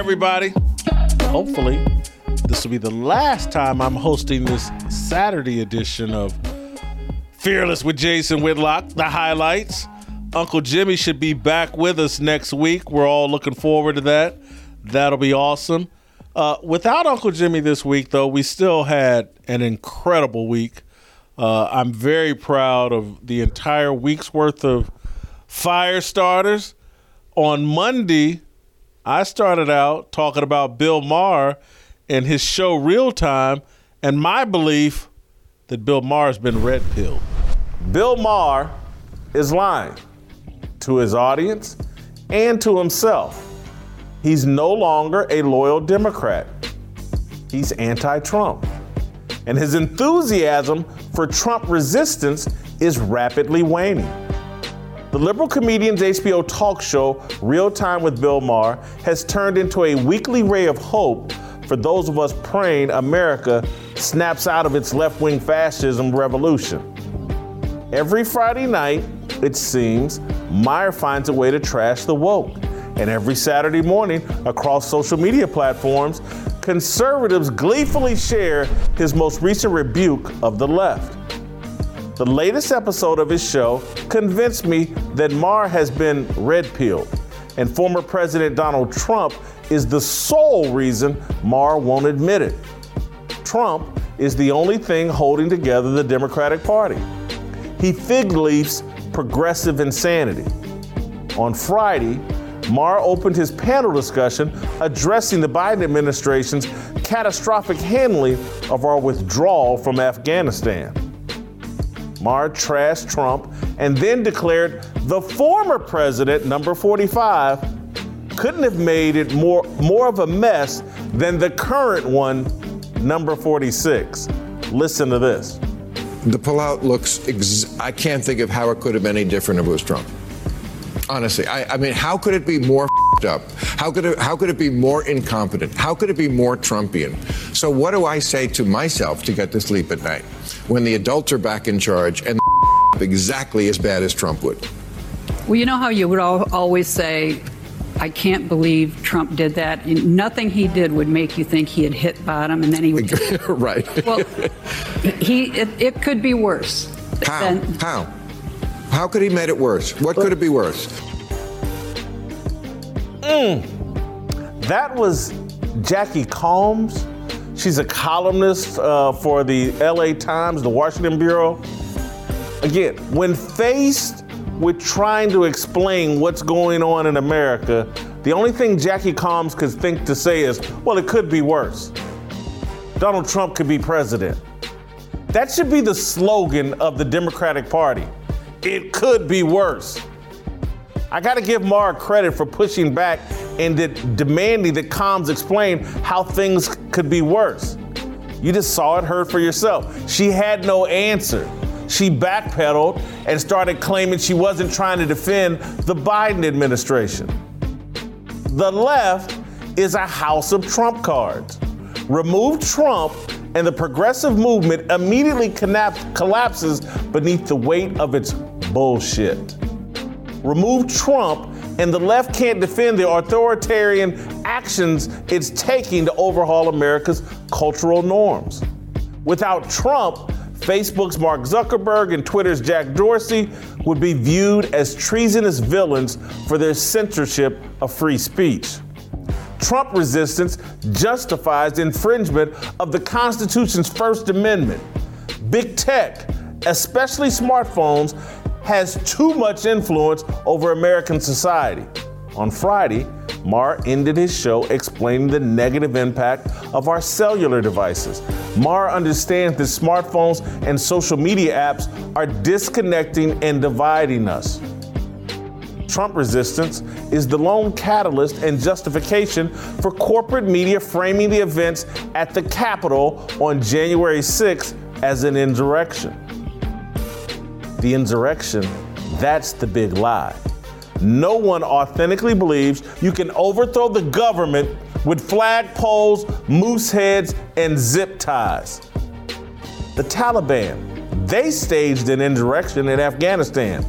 everybody. Hopefully, this will be the last time I'm hosting this Saturday edition of Fearless with Jason Whitlock, the highlights. Uncle Jimmy should be back with us next week. We're all looking forward to that. That'll be awesome. Uh, without Uncle Jimmy this week, though, we still had an incredible week. Uh, I'm very proud of the entire week's worth of fire starters. On Monday, I started out talking about Bill Maher and his show Real Time, and my belief that Bill Maher has been red pilled. Bill Maher is lying to his audience and to himself. He's no longer a loyal Democrat. He's anti Trump. And his enthusiasm for Trump resistance is rapidly waning. The liberal comedian's HBO talk show, Real Time with Bill Maher, has turned into a weekly ray of hope for those of us praying America snaps out of its left wing fascism revolution. Every Friday night, it seems, Maher finds a way to trash the woke. And every Saturday morning, across social media platforms, conservatives gleefully share his most recent rebuke of the left. The latest episode of his show convinced me that Maher has been red pilled, and former President Donald Trump is the sole reason Maher won't admit it. Trump is the only thing holding together the Democratic Party. He fig leafs progressive insanity. On Friday, Maher opened his panel discussion addressing the Biden administration's catastrophic handling of our withdrawal from Afghanistan. Maher trashed Trump and then declared the former president, number 45, couldn't have made it more, more of a mess than the current one, number 46. Listen to this. The pullout looks, ex- I can't think of how it could have been any different if it was Trump. Honestly, I, I mean, how could it be more up? How could it, how could it be more incompetent? How could it be more Trumpian? So what do I say to myself to get to sleep at night when the adults are back in charge and exactly as bad as Trump would? Well, you know how you would always say, I can't believe Trump did that. Nothing he did would make you think he had hit bottom, and then he would. right. Well, he it, it, could be worse. How? Than, how? How could he made it worse? What could it be worse? Mm, that was Jackie Calmes. She's a columnist uh, for the LA Times, the Washington Bureau. Again, when faced with trying to explain what's going on in America, the only thing Jackie Calmes could think to say is, well, it could be worse. Donald Trump could be president. That should be the slogan of the Democratic Party. It could be worse. I got to give Maher credit for pushing back and demanding that Calmes explain how things could be worse. You just saw it, heard for yourself. She had no answer. She backpedaled and started claiming she wasn't trying to defend the Biden administration. The left is a house of Trump cards. Remove Trump, and the progressive movement immediately collapses beneath the weight of its bullshit remove Trump, and the left can't defend the authoritarian actions it's taking to overhaul America's cultural norms. Without Trump, Facebook's Mark Zuckerberg and Twitter's Jack Dorsey would be viewed as treasonous villains for their censorship of free speech. Trump resistance justifies infringement of the Constitution's First Amendment. Big tech, especially smartphones, has too much influence over American society. On Friday, Maher ended his show explaining the negative impact of our cellular devices. Maher understands that smartphones and social media apps are disconnecting and dividing us. Trump resistance is the lone catalyst and justification for corporate media framing the events at the Capitol on January 6th as an insurrection the insurrection, that's the big lie. No one authentically believes you can overthrow the government with flagpoles, moose heads, and zip ties. The Taliban, they staged an insurrection in Afghanistan.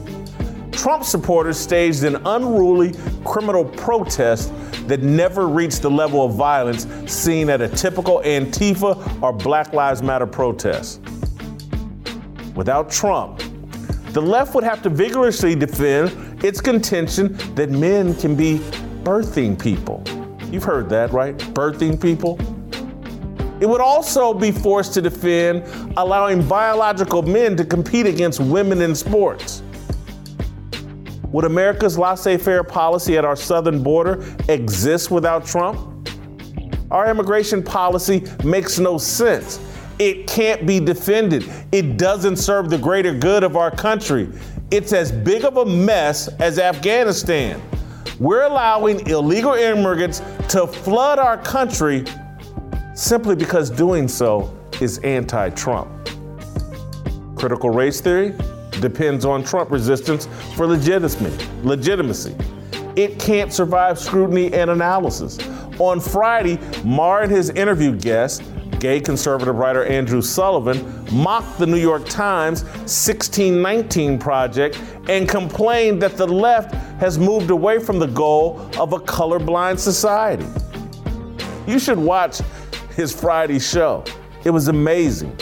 Trump supporters staged an unruly criminal protest that never reached the level of violence seen at a typical Antifa or Black Lives Matter protest. Without Trump, the left would have to vigorously defend its contention that men can be birthing people. You've heard that, right? Birthing people. It would also be forced to defend allowing biological men to compete against women in sports. Would America's laissez faire policy at our southern border exist without Trump? Our immigration policy makes no sense. It can't be defended. It doesn't serve the greater good of our country. It's as big of a mess as Afghanistan. We're allowing illegal immigrants to flood our country simply because doing so is anti Trump. Critical race theory depends on Trump resistance for legitimacy. It can't survive scrutiny and analysis. On Friday, Maher and his interview guest, gay conservative writer Andrew Sullivan, mocked the New York Times 1619 Project and complained that the left has moved away from the goal of a colorblind society. You should watch his Friday show. It was amazing.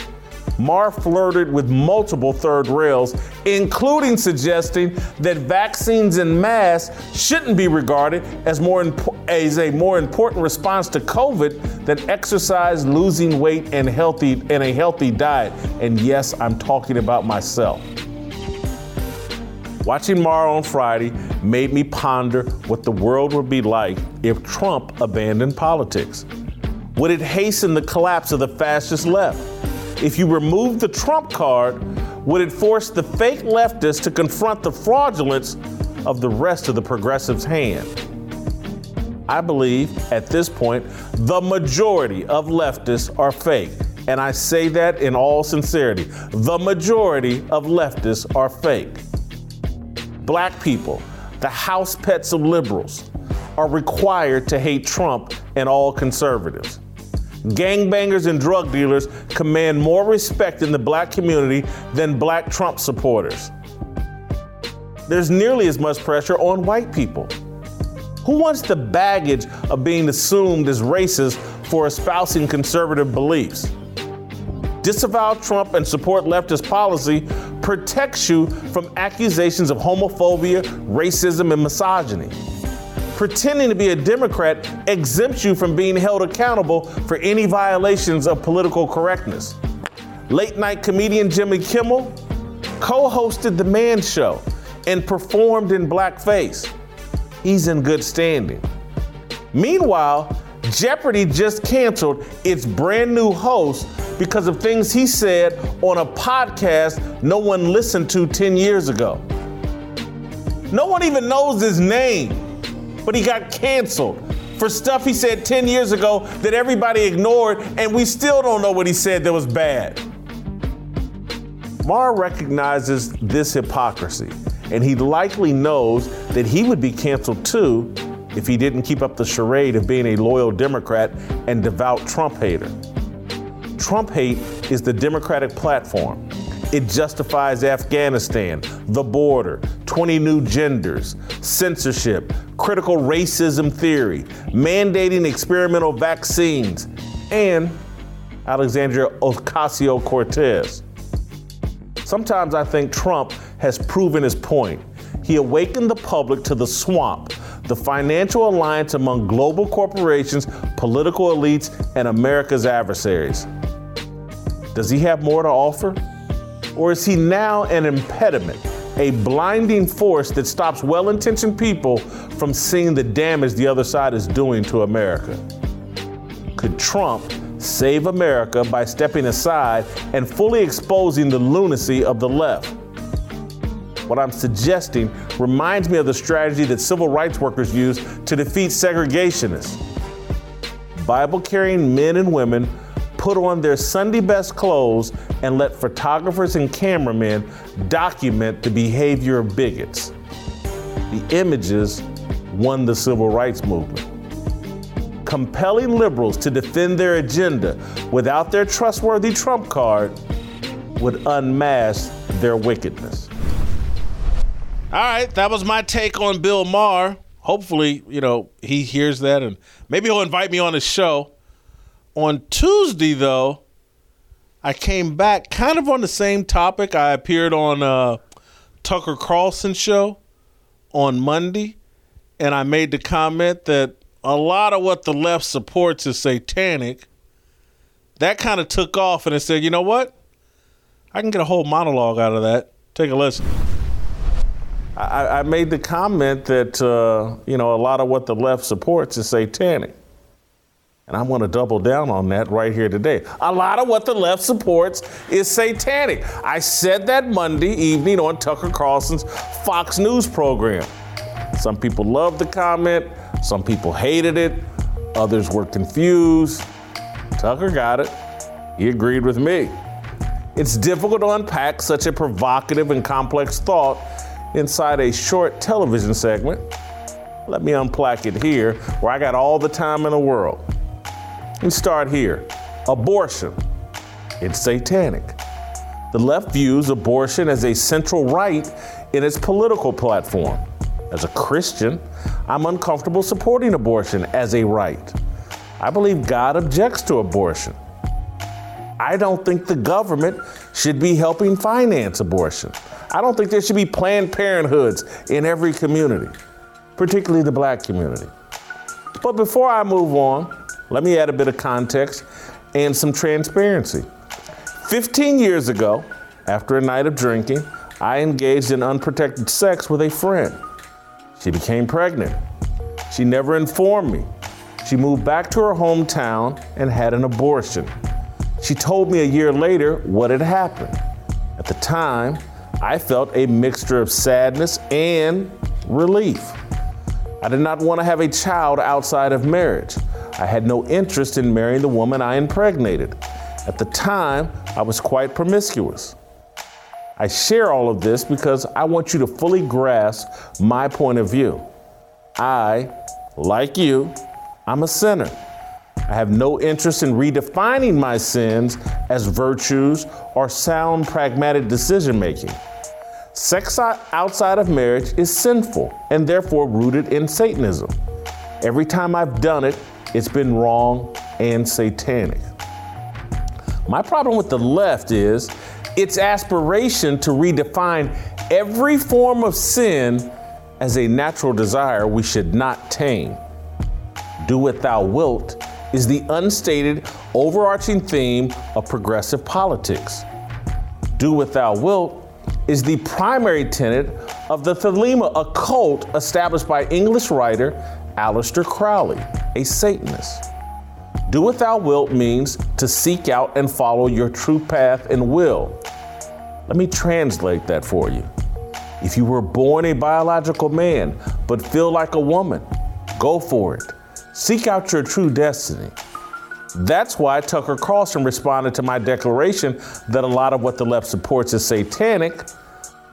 Maher flirted with multiple third rails, including suggesting that vaccines and masks shouldn't be regarded as, more impo- as a more important response to COVID than exercise, losing weight, and healthy and a healthy diet. And yes, I'm talking about myself. Watching Maher on Friday made me ponder what the world would be like if Trump abandoned politics. Would it hasten the collapse of the fascist left? If you remove the Trump card, would it force the fake leftists to confront the fraudulence of the rest of the progressives' hand? I believe at this point, the majority of leftists are fake. And I say that in all sincerity. The majority of leftists are fake. Black people, the house pets of liberals, are required to hate Trump and all conservatives. Gangbangers and drug dealers command more respect in the black community than black Trump supporters. There's nearly as much pressure on white people. Who wants the baggage of being assumed as racist for espousing conservative beliefs? Disavow Trump and support leftist policy protects you from accusations of homophobia, racism, and misogyny pretending to be a Democrat exempts you from being held accountable for any violations of political correctness. Late night comedian Jimmy Kimmel co hosted The Man Show and performed in blackface. He's in good standing. Meanwhile, Jeopardy just canceled its brand new host because of things he said on a podcast no one listened to 10 years ago. No one even knows his name but he got canceled for stuff he said 10 years ago that everybody ignored, and we still don't know what he said that was bad. Maher recognizes this hypocrisy, and he likely knows that he would be canceled too if he didn't keep up the charade of being a loyal Democrat and devout Trump hater. Trump hate is the Democratic platform. It justifies Afghanistan, the border, 20 new genders, censorship, critical racism theory, mandating experimental vaccines, and Alexandria Ocasio Cortez. Sometimes I think Trump has proven his point. He awakened the public to the swamp, the financial alliance among global corporations, political elites, and America's adversaries. Does he have more to offer? Or is he now an impediment, a blinding force that stops well intentioned people from seeing the damage the other side is doing to America? Could Trump save America by stepping aside and fully exposing the lunacy of the left? What I'm suggesting reminds me of the strategy that civil rights workers used to defeat segregationists. Bible carrying men and women put on their Sunday best clothes and let photographers and cameramen document the behavior of bigots. The images won the civil rights movement. Compelling liberals to defend their agenda without their trustworthy Trump card would unmask their wickedness. All right, that was my take on Bill Maher. hopefully, you know, he hears that and maybe he'll invite me on his show. On Tuesday, though, I came back kind of on the same topic. I appeared on uh, Tucker Carlson show on Monday, and I made the comment that a lot of what the left supports is satanic. That kind of took off, and I said, you know what? I can get a whole monologue out of that. Take a listen. I, I made the comment that uh, you know a lot of what the left supports is satanic. And I'm going to double down on that right here today. A lot of what the left supports is satanic. I said that Monday evening on Tucker Carlson's Fox News program. Some people loved the comment, some people hated it, others were confused. Tucker got it. He agreed with me. It's difficult to unpack such a provocative and complex thought inside a short television segment. Let me unpack it here, where I got all the time in the world. We start here. Abortion. It's satanic. The left views abortion as a central right in its political platform. As a Christian, I'm uncomfortable supporting abortion as a right. I believe God objects to abortion. I don't think the government should be helping finance abortion. I don't think there should be Planned Parenthoods in every community, particularly the black community. But before I move on, let me add a bit of context and some transparency. 15 years ago, after a night of drinking, I engaged in unprotected sex with a friend. She became pregnant. She never informed me. She moved back to her hometown and had an abortion. She told me a year later what had happened. At the time, I felt a mixture of sadness and relief. I did not want to have a child outside of marriage. I had no interest in marrying the woman I impregnated. At the time, I was quite promiscuous. I share all of this because I want you to fully grasp my point of view. I, like you, I'm a sinner. I have no interest in redefining my sins as virtues or sound pragmatic decision making. Sex outside of marriage is sinful and therefore rooted in Satanism. Every time I've done it, it's been wrong and satanic. My problem with the left is its aspiration to redefine every form of sin as a natural desire we should not tame. Do what thou wilt is the unstated, overarching theme of progressive politics. Do what thou wilt is the primary tenet of the Thelema, a cult established by English writer Aleister Crowley a Satanist. Do what thou wilt means to seek out and follow your true path and will. Let me translate that for you. If you were born a biological man but feel like a woman, go for it. Seek out your true destiny. That's why Tucker Carlson responded to my declaration that a lot of what the left supports is satanic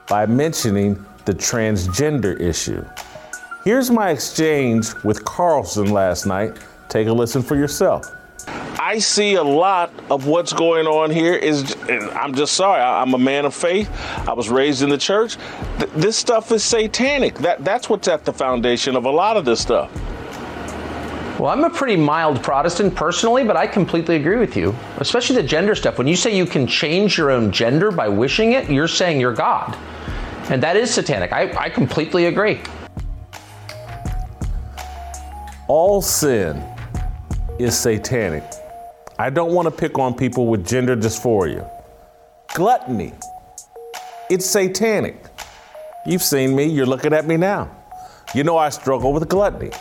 by mentioning the transgender issue. Here's my exchange with Carlson last night. Take a listen for yourself. I see a lot of what's going on here is I'm just sorry. I'm a man of faith. I was raised in the church. This stuff is satanic. That that's what's at the foundation of a lot of this stuff. Well, I'm a pretty mild Protestant personally, but I completely agree with you, especially the gender stuff. When you say you can change your own gender by wishing it, you're saying you're God. And that is satanic. I, I completely agree. All sin is satanic. I don't want to pick on people with gender dysphoria. Gluttony, it's satanic. You've seen me, you're looking at me now. You know I struggle with gluttony.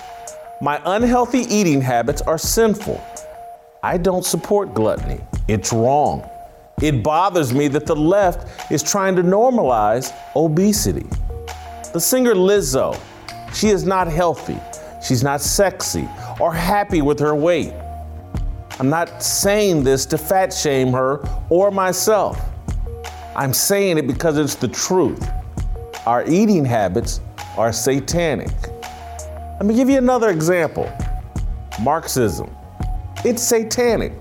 My unhealthy eating habits are sinful. I don't support gluttony. It's wrong. It bothers me that the left is trying to normalize obesity. The singer Lizzo, she is not healthy. She's not sexy or happy with her weight. I'm not saying this to fat shame her or myself. I'm saying it because it's the truth. Our eating habits are satanic. Let me give you another example Marxism. It's satanic.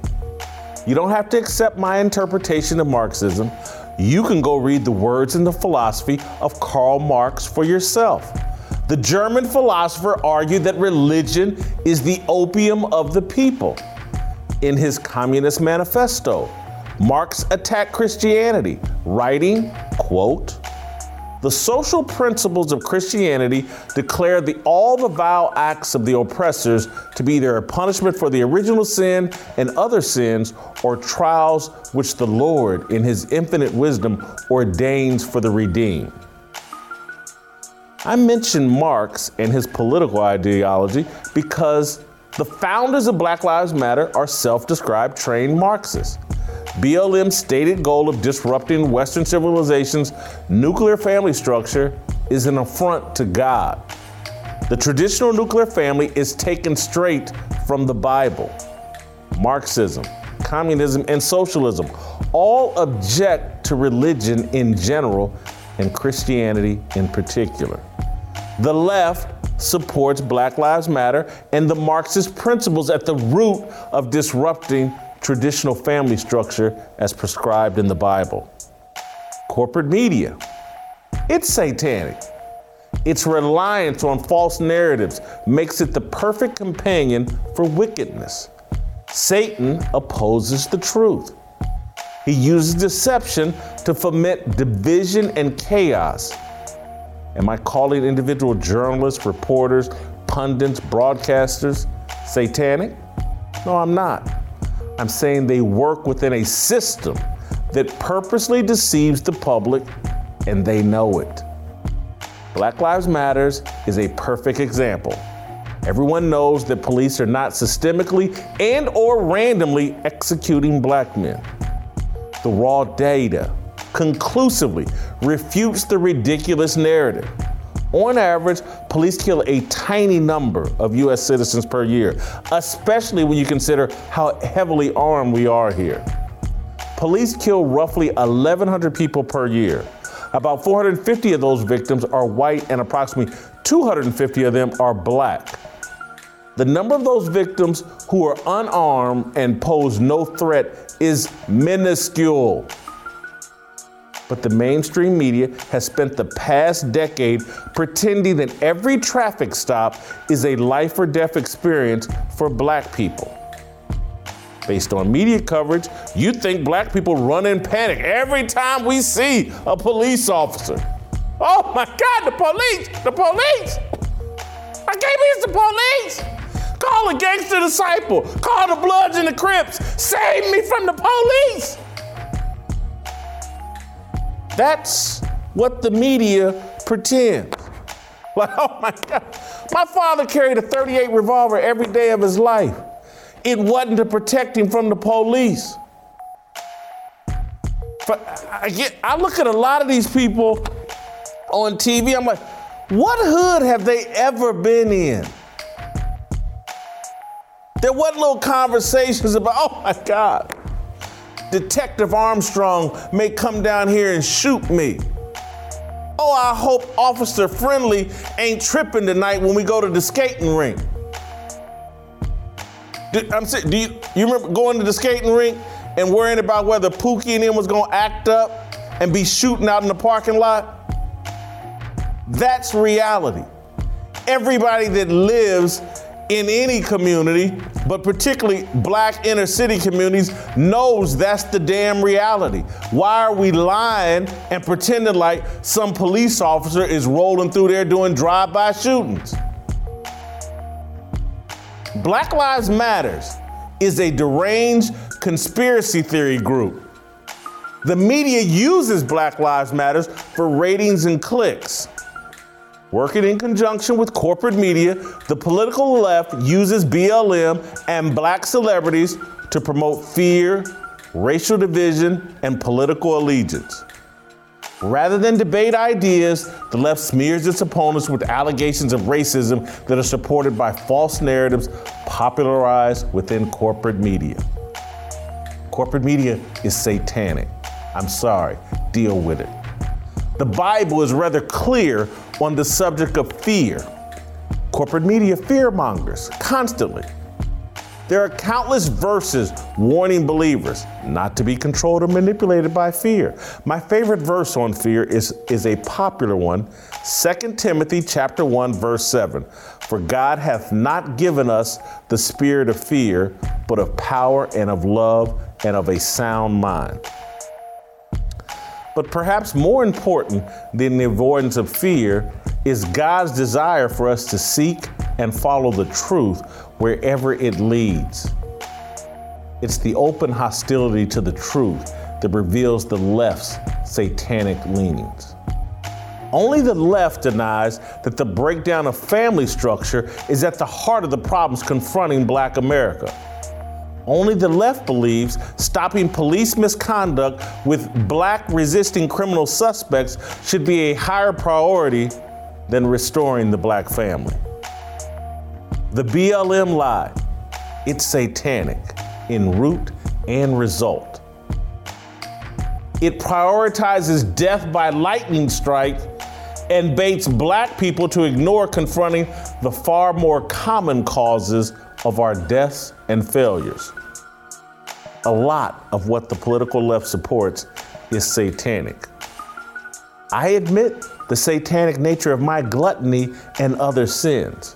You don't have to accept my interpretation of Marxism. You can go read the words and the philosophy of Karl Marx for yourself. The German philosopher argued that religion is the opium of the people. In his Communist Manifesto, Marx attacked Christianity, writing, quote, the social principles of Christianity declare the, all the vile acts of the oppressors to be either a punishment for the original sin and other sins or trials which the Lord, in his infinite wisdom, ordains for the redeemed. I mention Marx and his political ideology because the founders of Black Lives Matter are self described trained Marxists. BLM's stated goal of disrupting Western civilization's nuclear family structure is an affront to God. The traditional nuclear family is taken straight from the Bible. Marxism, communism, and socialism all object to religion in general and Christianity in particular. The left supports Black Lives Matter and the Marxist principles at the root of disrupting traditional family structure as prescribed in the Bible. Corporate media, it's satanic. Its reliance on false narratives makes it the perfect companion for wickedness. Satan opposes the truth. He uses deception to foment division and chaos. Am I calling individual journalists, reporters, pundits, broadcasters satanic? No, I'm not. I'm saying they work within a system that purposely deceives the public and they know it. Black Lives Matters is a perfect example. Everyone knows that police are not systemically and or randomly executing black men. The raw data conclusively refutes the ridiculous narrative. On average, police kill a tiny number of U.S. citizens per year, especially when you consider how heavily armed we are here. Police kill roughly 1,100 people per year. About 450 of those victims are white, and approximately 250 of them are black. The number of those victims who are unarmed and pose no threat is minuscule. But the mainstream media has spent the past decade pretending that every traffic stop is a life or death experience for black people. Based on media coverage, you think black people run in panic every time we see a police officer. Oh my God, the police! The police! I can't it's the police! Call a gangster disciple. Call the Bloods and the Crips. Save me from the police. That's what the media pretends. Like, oh my God. My father carried a 38 revolver every day of his life. It wasn't to protect him from the police. I, get, I look at a lot of these people on TV, I'm like, what hood have they ever been in? There wasn't little conversations about, oh my God, Detective Armstrong may come down here and shoot me. Oh, I hope Officer Friendly ain't tripping tonight when we go to the skating rink. Do, I'm saying, do you, you remember going to the skating rink and worrying about whether Pookie and him was gonna act up and be shooting out in the parking lot? That's reality. Everybody that lives in any community, but particularly black inner city communities, knows that's the damn reality. Why are we lying and pretending like some police officer is rolling through there doing drive-by shootings? Black Lives Matters is a deranged conspiracy theory group. The media uses Black Lives Matters for ratings and clicks. Working in conjunction with corporate media, the political left uses BLM and black celebrities to promote fear, racial division, and political allegiance. Rather than debate ideas, the left smears its opponents with allegations of racism that are supported by false narratives popularized within corporate media. Corporate media is satanic. I'm sorry, deal with it. The Bible is rather clear on the subject of fear. Corporate media fear mongers constantly. There are countless verses warning believers not to be controlled or manipulated by fear. My favorite verse on fear is, is a popular one, 2 Timothy chapter 1 verse 7. For God hath not given us the spirit of fear, but of power and of love and of a sound mind. But perhaps more important than the avoidance of fear is God's desire for us to seek and follow the truth wherever it leads. It's the open hostility to the truth that reveals the left's satanic leanings. Only the left denies that the breakdown of family structure is at the heart of the problems confronting black America. Only the left believes stopping police misconduct with black resisting criminal suspects should be a higher priority than restoring the black family. The BLM lie, it's satanic in root and result. It prioritizes death by lightning strike and baits black people to ignore confronting the far more common causes of our deaths and failures. A lot of what the political left supports is satanic. I admit the satanic nature of my gluttony and other sins.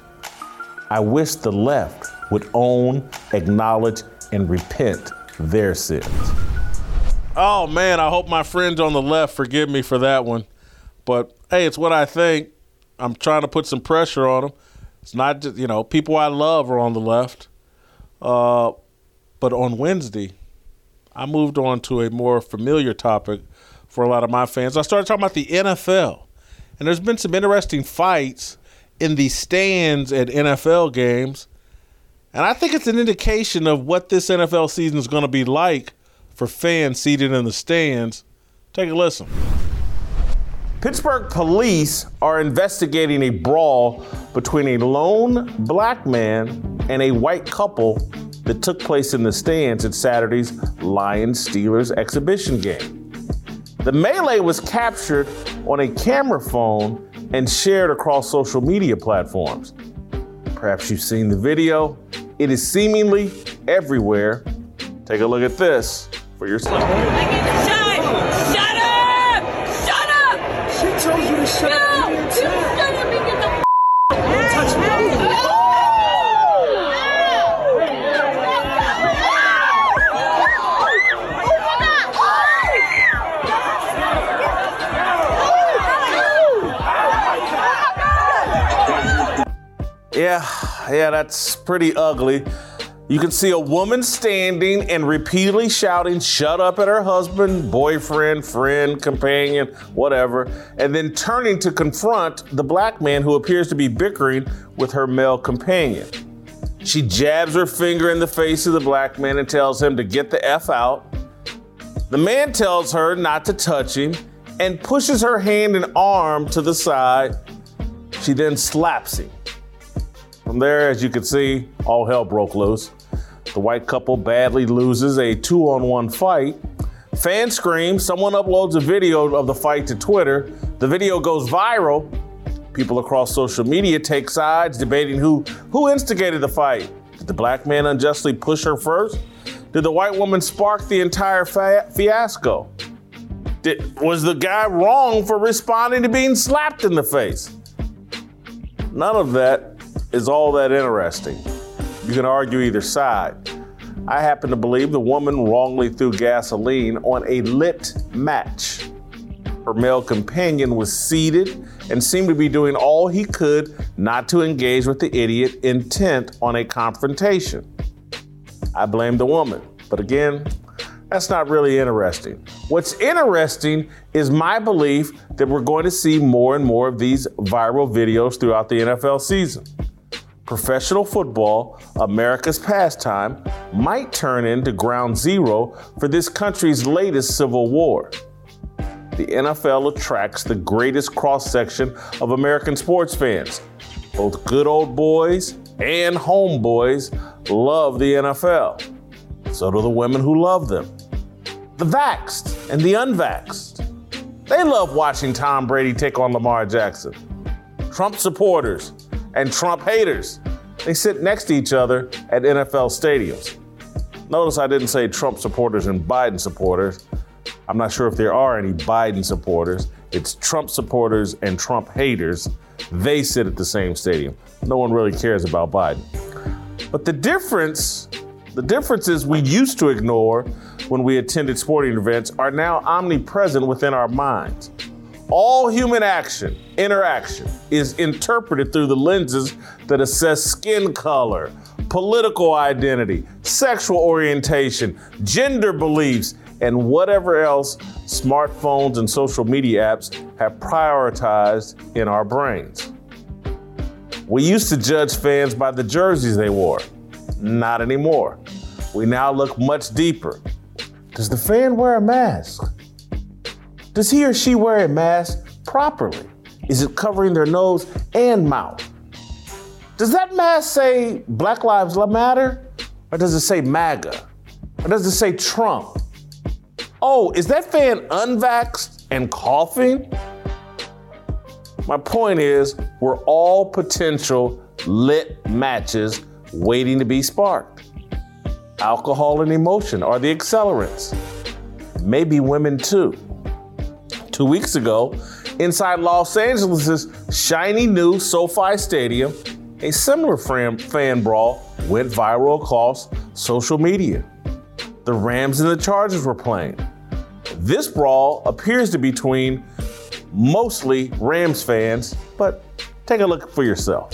I wish the left would own, acknowledge, and repent their sins. Oh man, I hope my friends on the left forgive me for that one. But hey, it's what I think. I'm trying to put some pressure on them. It's not just, you know, people I love are on the left. Uh, but on Wednesday, I moved on to a more familiar topic for a lot of my fans. I started talking about the NFL. And there's been some interesting fights in the stands at NFL games. And I think it's an indication of what this NFL season is going to be like for fans seated in the stands. Take a listen. Pittsburgh police are investigating a brawl between a lone black man and a white couple that took place in the stands at Saturday's Lions Steelers exhibition game. The melee was captured on a camera phone and shared across social media platforms. Perhaps you've seen the video. It is seemingly everywhere. Take a look at this for yourself. Yeah, yeah, that's pretty ugly. You can see a woman standing and repeatedly shouting, shut up at her husband, boyfriend, friend, companion, whatever, and then turning to confront the black man who appears to be bickering with her male companion. She jabs her finger in the face of the black man and tells him to get the F out. The man tells her not to touch him and pushes her hand and arm to the side. She then slaps him. From there, as you can see, all hell broke loose. The white couple badly loses a two on one fight. Fans scream, someone uploads a video of the fight to Twitter. The video goes viral. People across social media take sides, debating who, who instigated the fight. Did the black man unjustly push her first? Did the white woman spark the entire fiasco? Did, was the guy wrong for responding to being slapped in the face? None of that is all that interesting. You can argue either side. I happen to believe the woman wrongly threw gasoline on a lit match. Her male companion was seated and seemed to be doing all he could not to engage with the idiot intent on a confrontation. I blame the woman, but again, that's not really interesting. What's interesting is my belief that we're going to see more and more of these viral videos throughout the NFL season professional football, America's pastime, might turn into ground zero for this country's latest civil war. The NFL attracts the greatest cross section of American sports fans. Both good old boys and homeboys love the NFL. So do the women who love them. The vaxxed and the unvaxxed. They love watching Tom Brady take on Lamar Jackson. Trump supporters and Trump haters They sit next to each other at NFL stadiums. Notice I didn't say Trump supporters and Biden supporters. I'm not sure if there are any Biden supporters. It's Trump supporters and Trump haters. They sit at the same stadium. No one really cares about Biden. But the difference, the differences we used to ignore when we attended sporting events are now omnipresent within our minds. All human action, interaction, is interpreted through the lenses that assess skin color, political identity, sexual orientation, gender beliefs, and whatever else smartphones and social media apps have prioritized in our brains. We used to judge fans by the jerseys they wore. Not anymore. We now look much deeper. Does the fan wear a mask? Does he or she wear a mask properly? Is it covering their nose and mouth? Does that mask say Black Lives Matter? Or does it say MAGA? Or does it say Trump? Oh, is that fan unvaxxed and coughing? My point is, we're all potential lit matches waiting to be sparked. Alcohol and emotion are the accelerants. Maybe women too. Two weeks ago, inside Los Angeles' shiny new SoFi Stadium, a similar fan, fan brawl went viral across social media. The Rams and the Chargers were playing. This brawl appears to be between mostly Rams fans, but take a look for yourself.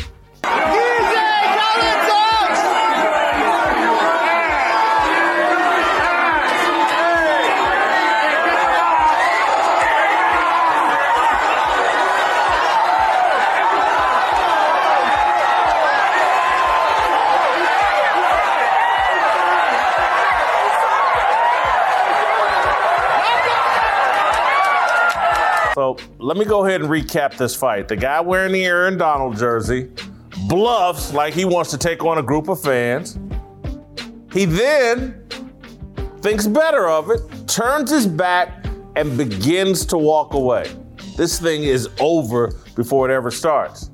Go ahead and recap this fight. The guy wearing the Aaron Donald jersey bluffs like he wants to take on a group of fans. He then thinks better of it, turns his back, and begins to walk away. This thing is over before it ever starts.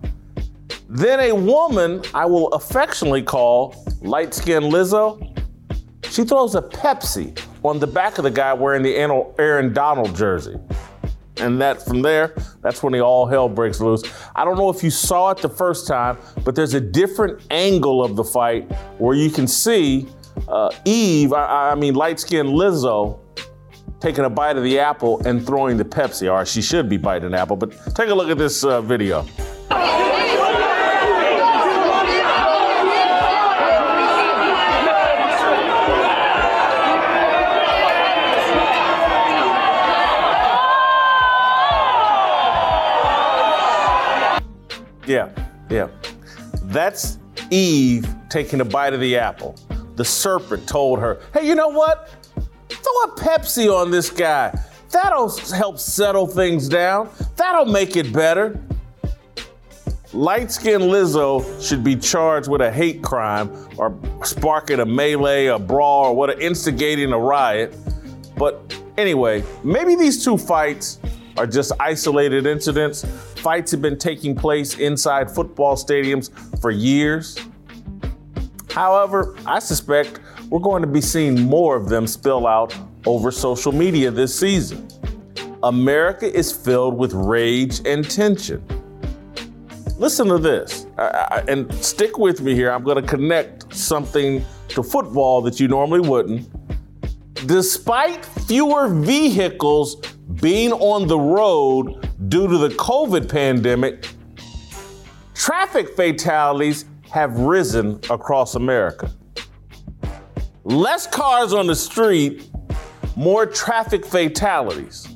Then a woman I will affectionately call light skinned Lizzo, she throws a Pepsi on the back of the guy wearing the Aaron Donald jersey and that from there, that's when the all hell breaks loose. I don't know if you saw it the first time, but there's a different angle of the fight where you can see uh, Eve, I, I mean light skinned Lizzo, taking a bite of the apple and throwing the Pepsi. Or she should be biting an apple, but take a look at this uh, video. Yeah. That's Eve taking a bite of the apple. The serpent told her, hey, you know what? Throw a Pepsi on this guy. That'll help settle things down. That'll make it better. Light skinned Lizzo should be charged with a hate crime or sparking a melee, a brawl, or what, instigating a riot. But anyway, maybe these two fights are just isolated incidents. Fights have been taking place inside football stadiums for years. However, I suspect we're going to be seeing more of them spill out over social media this season. America is filled with rage and tension. Listen to this, I, I, and stick with me here. I'm going to connect something to football that you normally wouldn't. Despite fewer vehicles being on the road due to the COVID pandemic, traffic fatalities have risen across America. Less cars on the street, more traffic fatalities.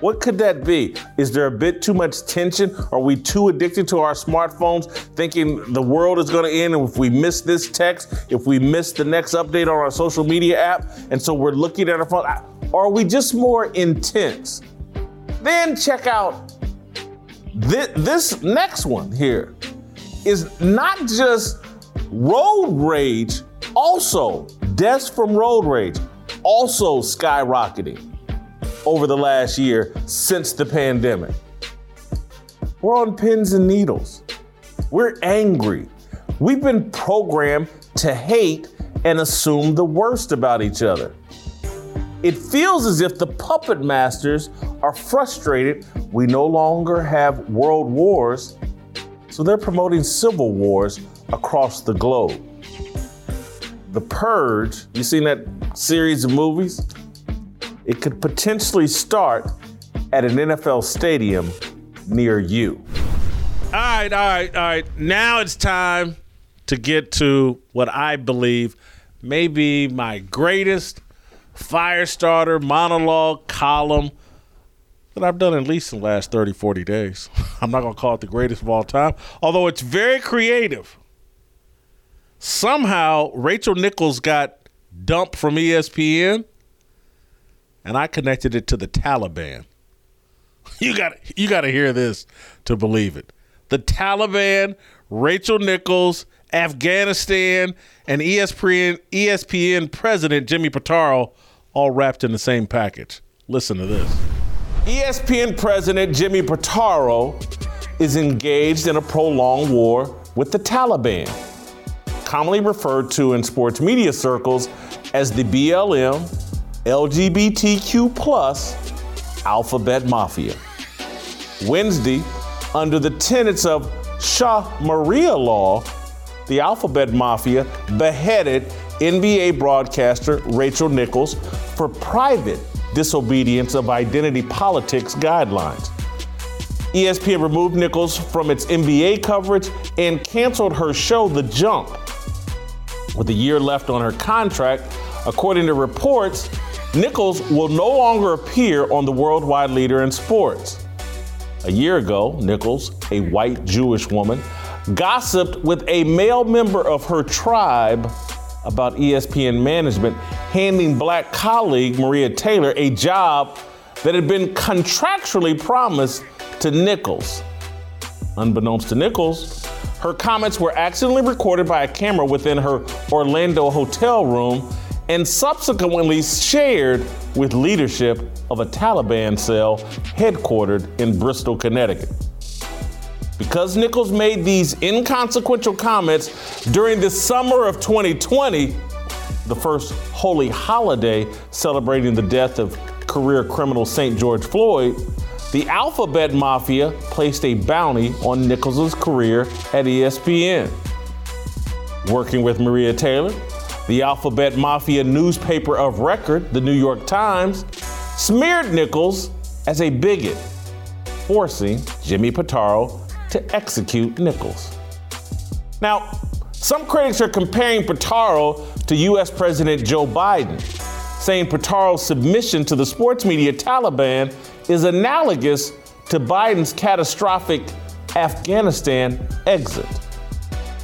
What could that be? Is there a bit too much tension? Are we too addicted to our smartphones, thinking the world is going to end if we miss this text, if we miss the next update on our social media app, and so we're looking at our phone? Are we just more intense? Then check out this, this next one here is not just road rage, also deaths from road rage, also skyrocketing over the last year since the pandemic. We're on pins and needles. We're angry. We've been programmed to hate and assume the worst about each other. It feels as if the puppet masters are frustrated we no longer have world wars, so they're promoting civil wars across the globe. The Purge, you seen that series of movies? It could potentially start at an NFL stadium near you. All right, all right, all right. Now it's time to get to what I believe may be my greatest fire starter monologue column that I've done at least in the last 30, 40 days. I'm not going to call it the greatest of all time, although it's very creative. Somehow, Rachel Nichols got dumped from ESPN, and I connected it to the Taliban. You got you got to hear this to believe it. The Taliban, Rachel Nichols, Afghanistan, and ESPN ESPN president Jimmy Pitaro all wrapped in the same package. Listen to this. ESPN president Jimmy Pitaro is engaged in a prolonged war with the Taliban, commonly referred to in sports media circles as the BLM, LGBTQ plus alphabet mafia. Wednesday, under the tenets of Shah Maria law, the alphabet mafia beheaded NBA broadcaster Rachel Nichols for private disobedience of identity politics guidelines. ESPN removed Nichols from its NBA coverage and canceled her show, The Jump. With a year left on her contract, according to reports, Nichols will no longer appear on the worldwide leader in sports. A year ago, Nichols, a white Jewish woman, gossiped with a male member of her tribe about ESPN management handing black colleague Maria Taylor a job that had been contractually promised to Nichols. Unbeknownst to Nichols, her comments were accidentally recorded by a camera within her Orlando hotel room and subsequently shared with leadership of a Taliban cell headquartered in Bristol, Connecticut. Because Nichols made these inconsequential comments during the summer of 2020, the first holy holiday celebrating the death of career criminal St. George Floyd, the Alphabet Mafia placed a bounty on Nichols' career at ESPN. Working with Maria Taylor, the Alphabet Mafia newspaper of record, the New York Times, smeared Nichols as a bigot, forcing Jimmy Pitaro to execute Nichols. Now, some critics are comparing Pitaro to US President Joe Biden, saying Pitaro's submission to the sports media Taliban is analogous to Biden's catastrophic Afghanistan exit.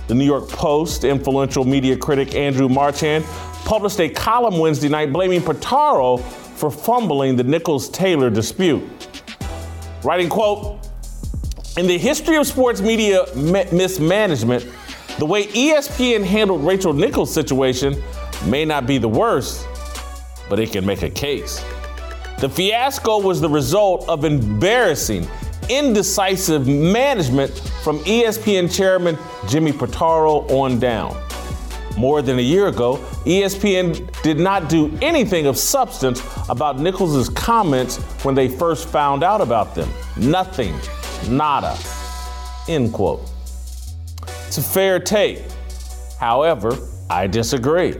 The New York Post influential media critic Andrew Marchand published a column Wednesday night blaming Pitaro for fumbling the Nichols Taylor dispute. Writing, quote, in the history of sports media mi- mismanagement, the way ESPN handled Rachel Nichols' situation may not be the worst, but it can make a case. The fiasco was the result of embarrassing, indecisive management from ESPN chairman Jimmy Pitaro on down. More than a year ago, ESPN did not do anything of substance about Nichols' comments when they first found out about them. Nothing. Nada. End quote. It's a fair take. However, I disagree.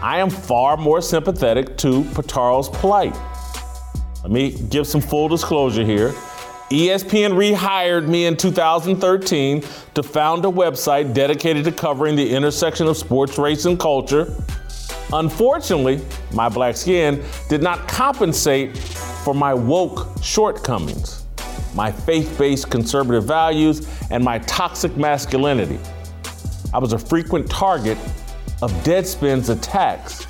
I am far more sympathetic to Pitaro's plight. Let me give some full disclosure here. ESPN rehired me in 2013 to found a website dedicated to covering the intersection of sports, race, and culture. Unfortunately, my black skin did not compensate for my woke shortcomings, my faith based conservative values, and my toxic masculinity. I was a frequent target of Deadspin's attacks.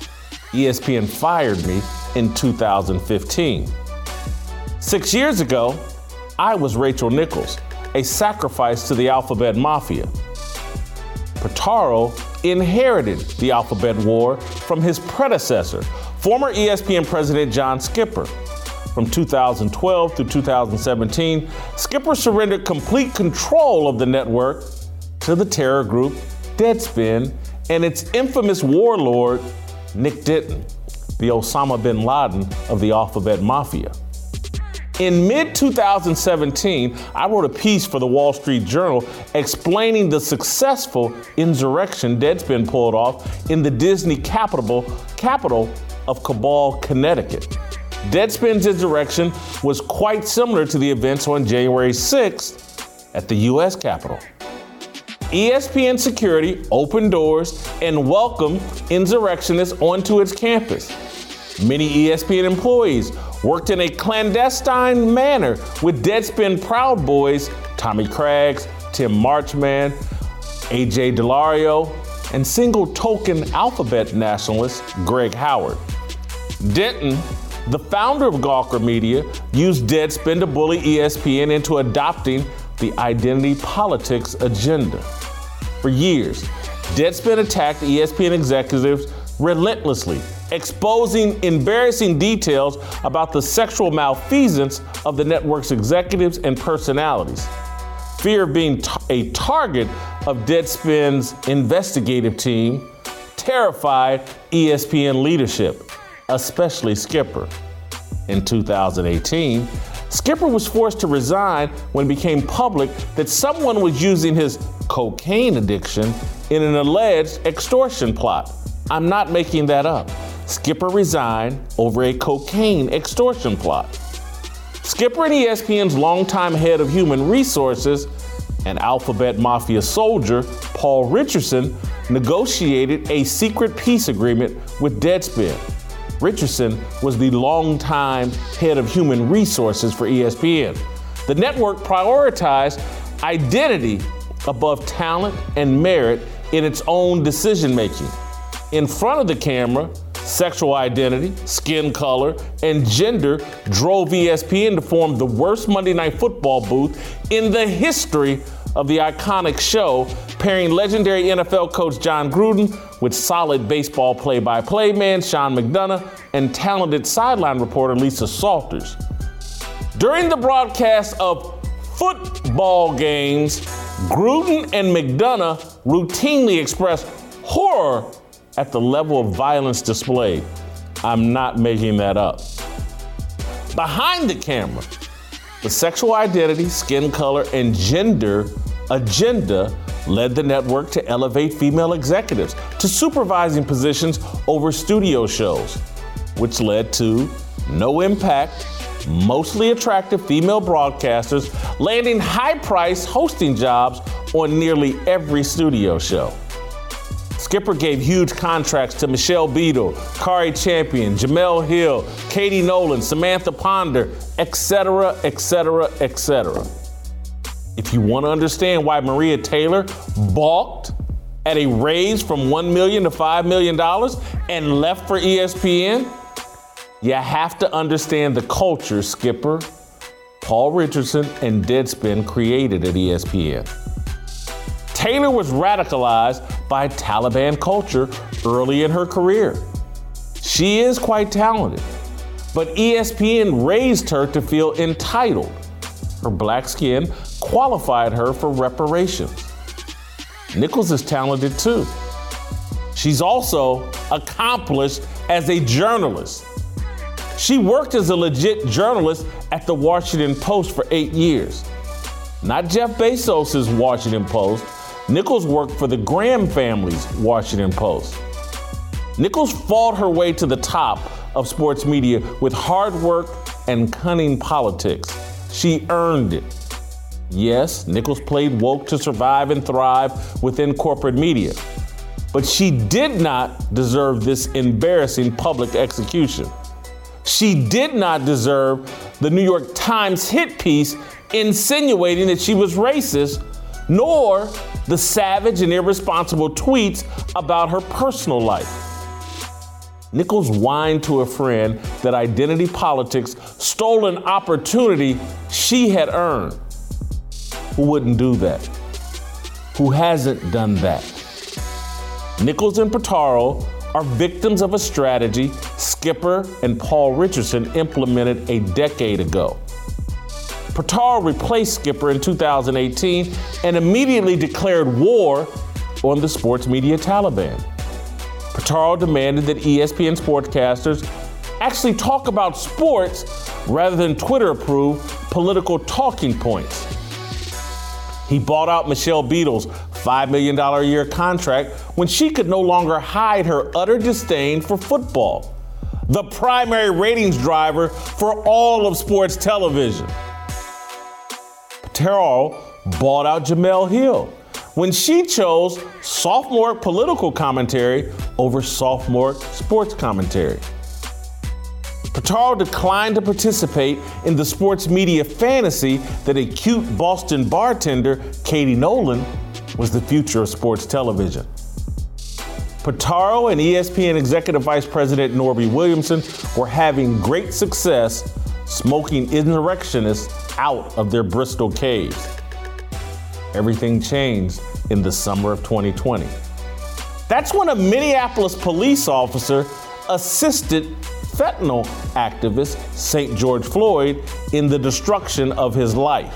ESPN fired me in 2015. Six years ago, I was Rachel Nichols, a sacrifice to the Alphabet Mafia. Pitaro inherited the Alphabet War from his predecessor, former ESPN president John Skipper. From 2012 through 2017, Skipper surrendered complete control of the network to the terror group Deadspin and its infamous warlord, Nick Denton, the Osama bin Laden of the Alphabet Mafia. In mid 2017, I wrote a piece for the Wall Street Journal explaining the successful insurrection Deadspin pulled off in the Disney capital, capital of Cabal, Connecticut. Deadspin's insurrection was quite similar to the events on January 6th at the U.S. Capitol. ESPN Security opened doors and welcomed insurrectionists onto its campus. Many ESPN employees worked in a clandestine manner with Deadspin Proud Boys Tommy Craggs, Tim Marchman, AJ Daulerio, and single token alphabet nationalist Greg Howard. Denton, the founder of Gawker Media, used Deadspin to bully ESPN into adopting the identity politics agenda. For years, Deadspin attacked ESPN executives relentlessly, exposing embarrassing details about the sexual malfeasance of the network's executives and personalities. Fear of being t- a target of Deadspin's investigative team terrified ESPN leadership, especially Skipper. In 2018, Skipper was forced to resign when it became public that someone was using his cocaine addiction in an alleged extortion plot. I'm not making that up. Skipper resigned over a cocaine extortion plot. Skipper and ESPN's longtime head of human resources and Alphabet Mafia soldier, Paul Richardson, negotiated a secret peace agreement with Deadspin. Richardson was the longtime head of human resources for ESPN. The network prioritized identity above talent and merit in its own decision making. In front of the camera, sexual identity, skin color, and gender drove ESPN to form the worst Monday Night Football booth in the history of the iconic show, pairing legendary NFL coach Jon Gruden with solid baseball play by play man Sean McDonough and talented sideline reporter Lisa Salters. During the broadcast of football games, Gruden and McDonough routinely expressed horror at the level of violence displayed. I'm not making that up. Behind the camera, the sexual identity, skin color, and gender agenda led the network to elevate female executives to supervising positions over studio shows, which led to no impact, mostly attractive female broadcasters landing high priced hosting jobs on nearly every studio show. Skipper gave huge contracts to Michelle Beadle, Cari Champion, Jemele Hill, Katie Nolan, Samantha Ponder, etc., etc., etc. If you want to understand why Maria Taylor balked at a raise from 1 million to $5 million and left for ESPN, you have to understand the culture Skipper, Paul Richardson, and Deadspin created at ESPN. Taylor was radicalized by Taliban culture early in her career. She is quite talented, but ESPN raised her to feel entitled. Her black skin qualified her for reparations. Nichols is talented too. She's also accomplished as a journalist. She worked as a legit journalist at the Washington Post for eight years. Not Jeff Bezos' Washington Post. Nichols worked for the Graham family's Washington Post. Nichols fought her way to the top of sports media with hard work and cunning politics. She earned it. Yes, Nichols played woke to survive and thrive within corporate media. But she did not deserve this embarrassing public execution. She did not deserve the New York Times hit piece insinuating that she was racist, nor the savage and irresponsible tweets about her personal life. Nichols whined to a friend that identity politics stole an opportunity she had earned. Who wouldn't do that? Who hasn't done that? Nichols and Pitaro are victims of a strategy Skipper and Paul Richardson implemented a decade ago. Pitaro replaced Skipper in 2018 and immediately declared war on the sports media Taliban. Pitaro demanded that ESPN sportscasters actually talk about sports rather than Twitter approved political talking points. He bought out Michelle Beadle's $5 million a year contract when she could no longer hide her utter disdain for football, the primary ratings driver for all of sports television. Pitaro bought out Jemele Hill when she chose sophomore political commentary over sophomore sports commentary. Pitaro declined to participate in the sports media fantasy that a cute Boston bartender, Katie Nolan, was the future of sports television. Pitaro and ESPN Executive Vice President Norby Williamson were having great success smoking insurrectionists out of their Bristol caves. Everything changed in the summer of 2020. That's when a Minneapolis police officer assisted fentanyl activist St. George Floyd in the destruction of his life.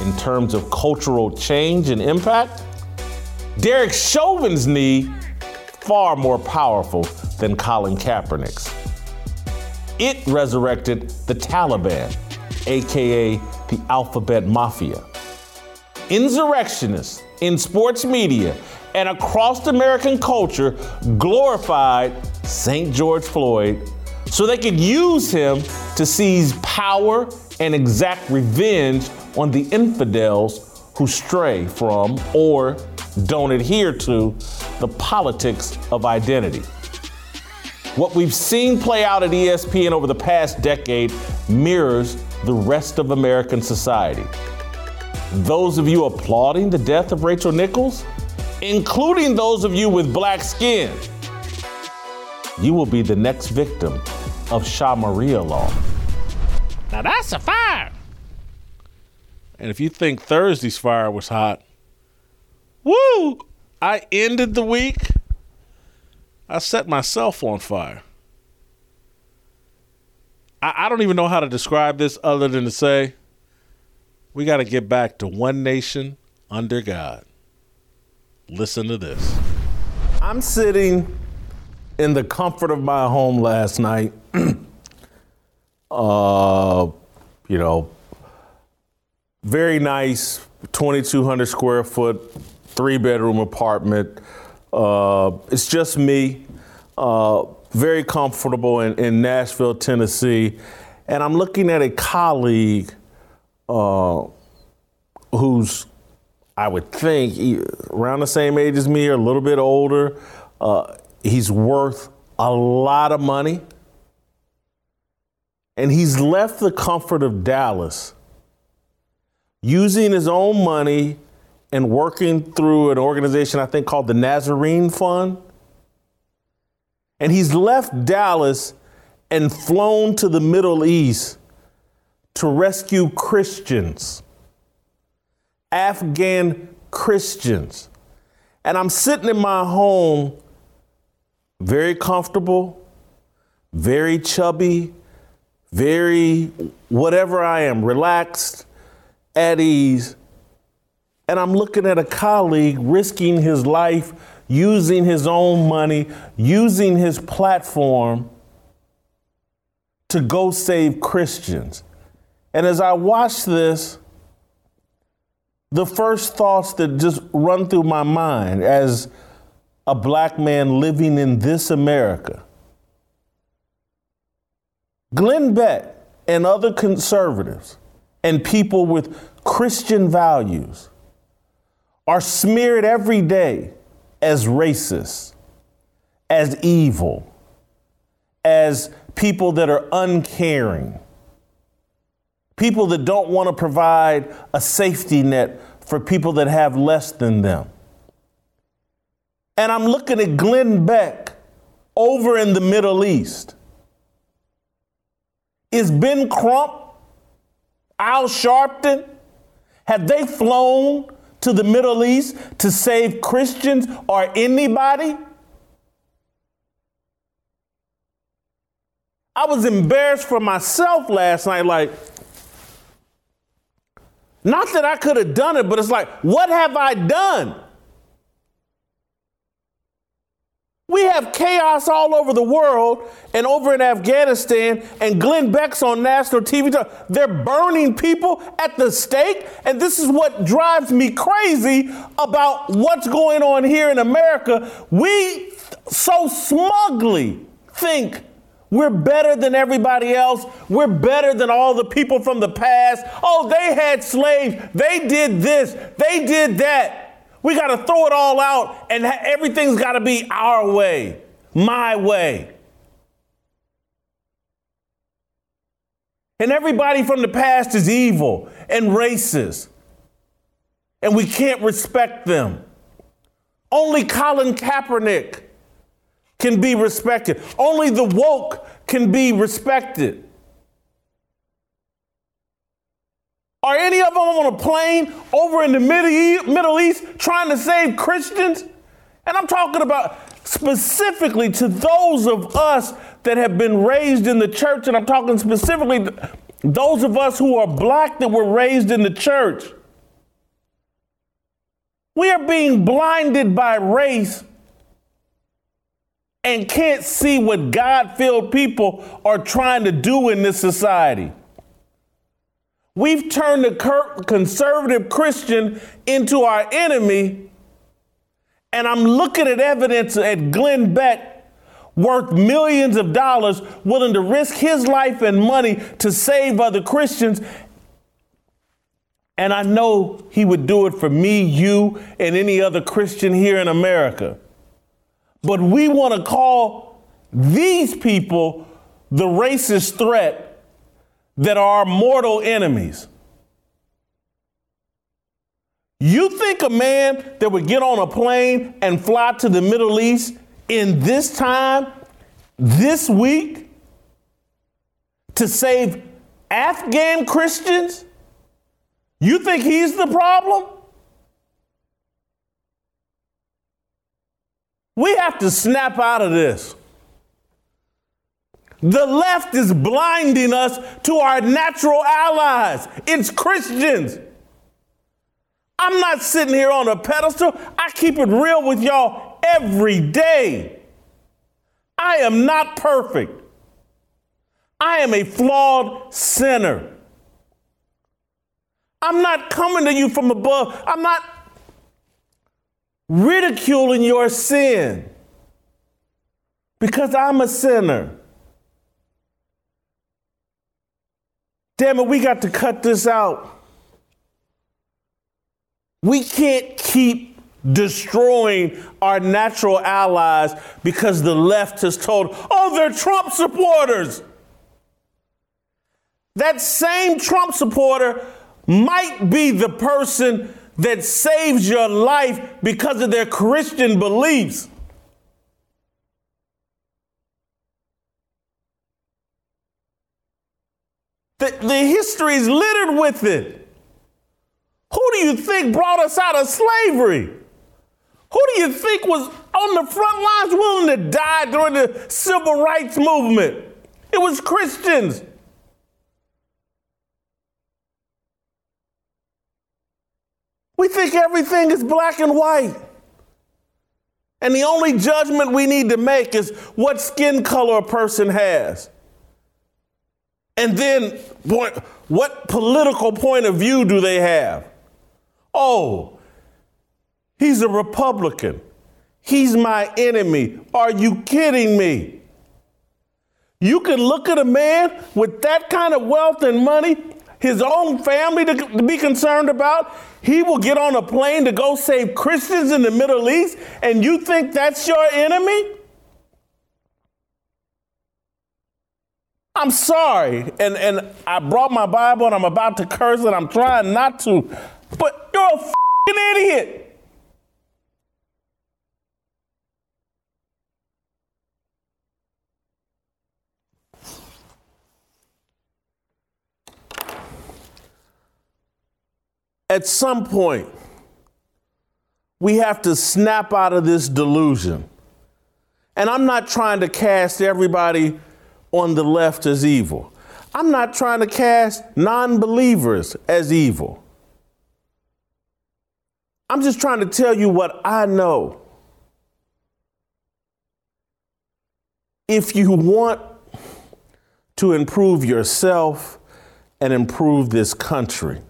In terms of cultural change and impact, Derek Chauvin's knee far more powerful than Colin Kaepernick's. It resurrected the Taliban, aka the Alphabet Mafia. Insurrectionists in sports media and across American culture glorified St. George Floyd so they could use him to seize power and exact revenge on the infidels who stray from or don't adhere to the politics of identity. What we've seen play out at ESPN over the past decade mirrors the rest of American society. Those of you applauding the death of Rachel Nichols, including those of you with black skin, you will be the next victim of Shah Maria law. Now that's a fire. And if you think Thursday's fire was hot, woo! I ended the week. I set myself on fire. I, I don't even know how to describe this other than to say we got to get back to one nation under God. Listen to this. I'm sitting in the comfort of my home last night. uh, you know, very nice 2,200 square foot, three bedroom apartment. Uh, it's just me. Uh, very comfortable in, in Nashville, Tennessee. And I'm looking at a colleague uh, who's, I would think, around the same age as me or a little bit older. Uh, he's worth a lot of money. And he's left the comfort of Dallas using his own money and working through an organization I think called the Nazarene Fund. And he's left Dallas and flown to the Middle East to rescue Christians, Afghan Christians. And I'm sitting in my home, very comfortable, very chubby, very whatever I am, relaxed, at ease. And I'm looking at a colleague risking his life, using his own money, using his platform to go save Christians. And as I watch this, the first thoughts that just run through my mind as a black man living in this America Glenn Beck and other conservatives and people with Christian values are smeared every day as racist, as evil, as people that are uncaring, people that don't want to provide a safety net for people that have less than them. And I'm looking at Glenn Beck over in the Middle East. Is Ben Crump, Al Sharpton, have they flown to the Middle East to save Christians or anybody? I was embarrassed for myself last night. Like, Not that I could have done it, but it's like, what have I done? We have chaos all over the world and over in Afghanistan, and Glenn Beck's on national TV. They're burning people at the stake. And this is what drives me crazy about what's going on here in America. We so smugly think we're better than everybody else. We're better than all the people from the past. Oh, they had slaves. They did this. They did that. We got to throw it all out, and everything's got to be our way, my way. And everybody from the past is evil and racist, and we can't respect them. Only Colin Kaepernick can be respected, only the woke can be respected. Are any of them on a plane over in the Middle East trying to save Christians? And I'm talking about specifically to those of us that have been raised in the church, and I'm talking specifically those of us who are black that were raised in the church. We are being blinded by race and can't see what God filled people are trying to do in this society. We've turned the conservative Christian into our enemy. And I'm looking at evidence at Glenn Beck worth millions of dollars, willing to risk his life and money to save other Christians. And I know he would do it for me, you, and any other Christian here in America. But we want to call these people the racist threat that are mortal enemies. You think a man that would get on a plane and fly to the Middle East in this time, this week, to save Afghan Christians? You think he's the problem? We have to snap out of this. The left is blinding us to our natural allies. It's Christians. I'm not sitting here on a pedestal. I keep it real with y'all every day. I am not perfect. I am a flawed sinner. I'm not coming to you from above. I'm not ridiculing your sin because I'm a sinner. Damn it, we got to cut this out. We can't keep destroying our natural allies because the left has told, oh, they're Trump supporters. That same Trump supporter might be the person that saves your life because of their Christian beliefs. The, the history is littered with it. Who do you think brought us out of slavery? Who do you think was on the front lines willing to die during the civil rights movement? It was Christians. We think everything is black and white. And the only judgment we need to make is what skin color a person has. And then what, what political point of view do they have? Oh, he's a Republican. He's my enemy. Are you kidding me? You can look at a man with that kind of wealth and money, his own family to, to, be concerned about. He will get on a plane to go save Christians in the Middle East, and you think that's your enemy? I'm sorry. And, and I brought my Bible and I'm about to curse and I'm trying not to. But you're a fucking idiot. At some point, we have to snap out of this delusion. And I'm not trying to cast everybody on the left as evil. I'm not trying to cast non believers as evil. I'm just trying to tell you what I know. If you want to improve yourself and improve this country,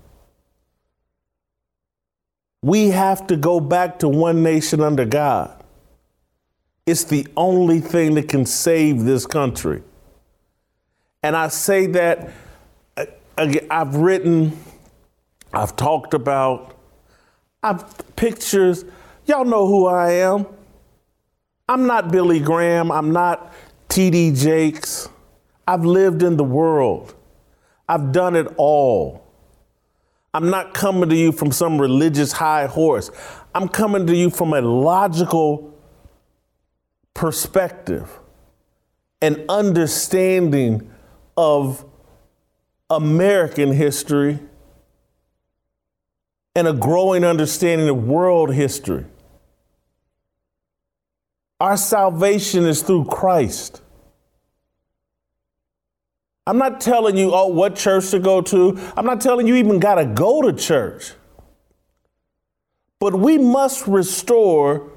we have to go back to one nation under God. It's the only thing that can save this country. And I say that uh, I've written, I've talked about, I've pictures. Y'all know who I am. I'm not Billy Graham. I'm not TD Jakes. I've lived in the world. I've done it all. I'm not coming to you from some religious high horse. I'm coming to you from a logical perspective and understanding of American history and a growing understanding of world history. Our salvation is through Christ. I'm not telling you, oh, what church to go to. I'm not telling you even got to go to church. But we must restore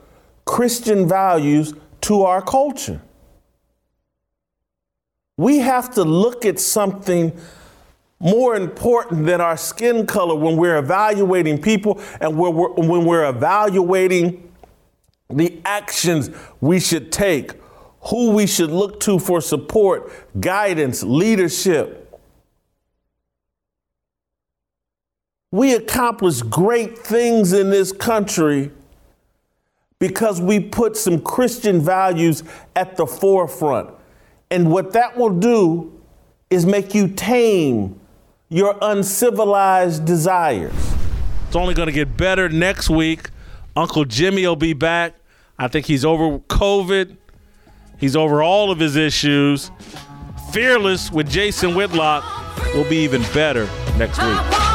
Christian values to our culture. We have to look at something more important than our skin color when we're evaluating people and when we're, when we're evaluating the actions we should take who we should look to for support, guidance, leadership. We accomplish great things in this country because we put some Christian values at the forefront. And what that will do is make you tame your uncivilized desires. It's only going to get better next week. Uncle Jimmy will be back. I think he's over COVID. He's over all of his issues. Fearless with Jason Whitlock will be even better next week.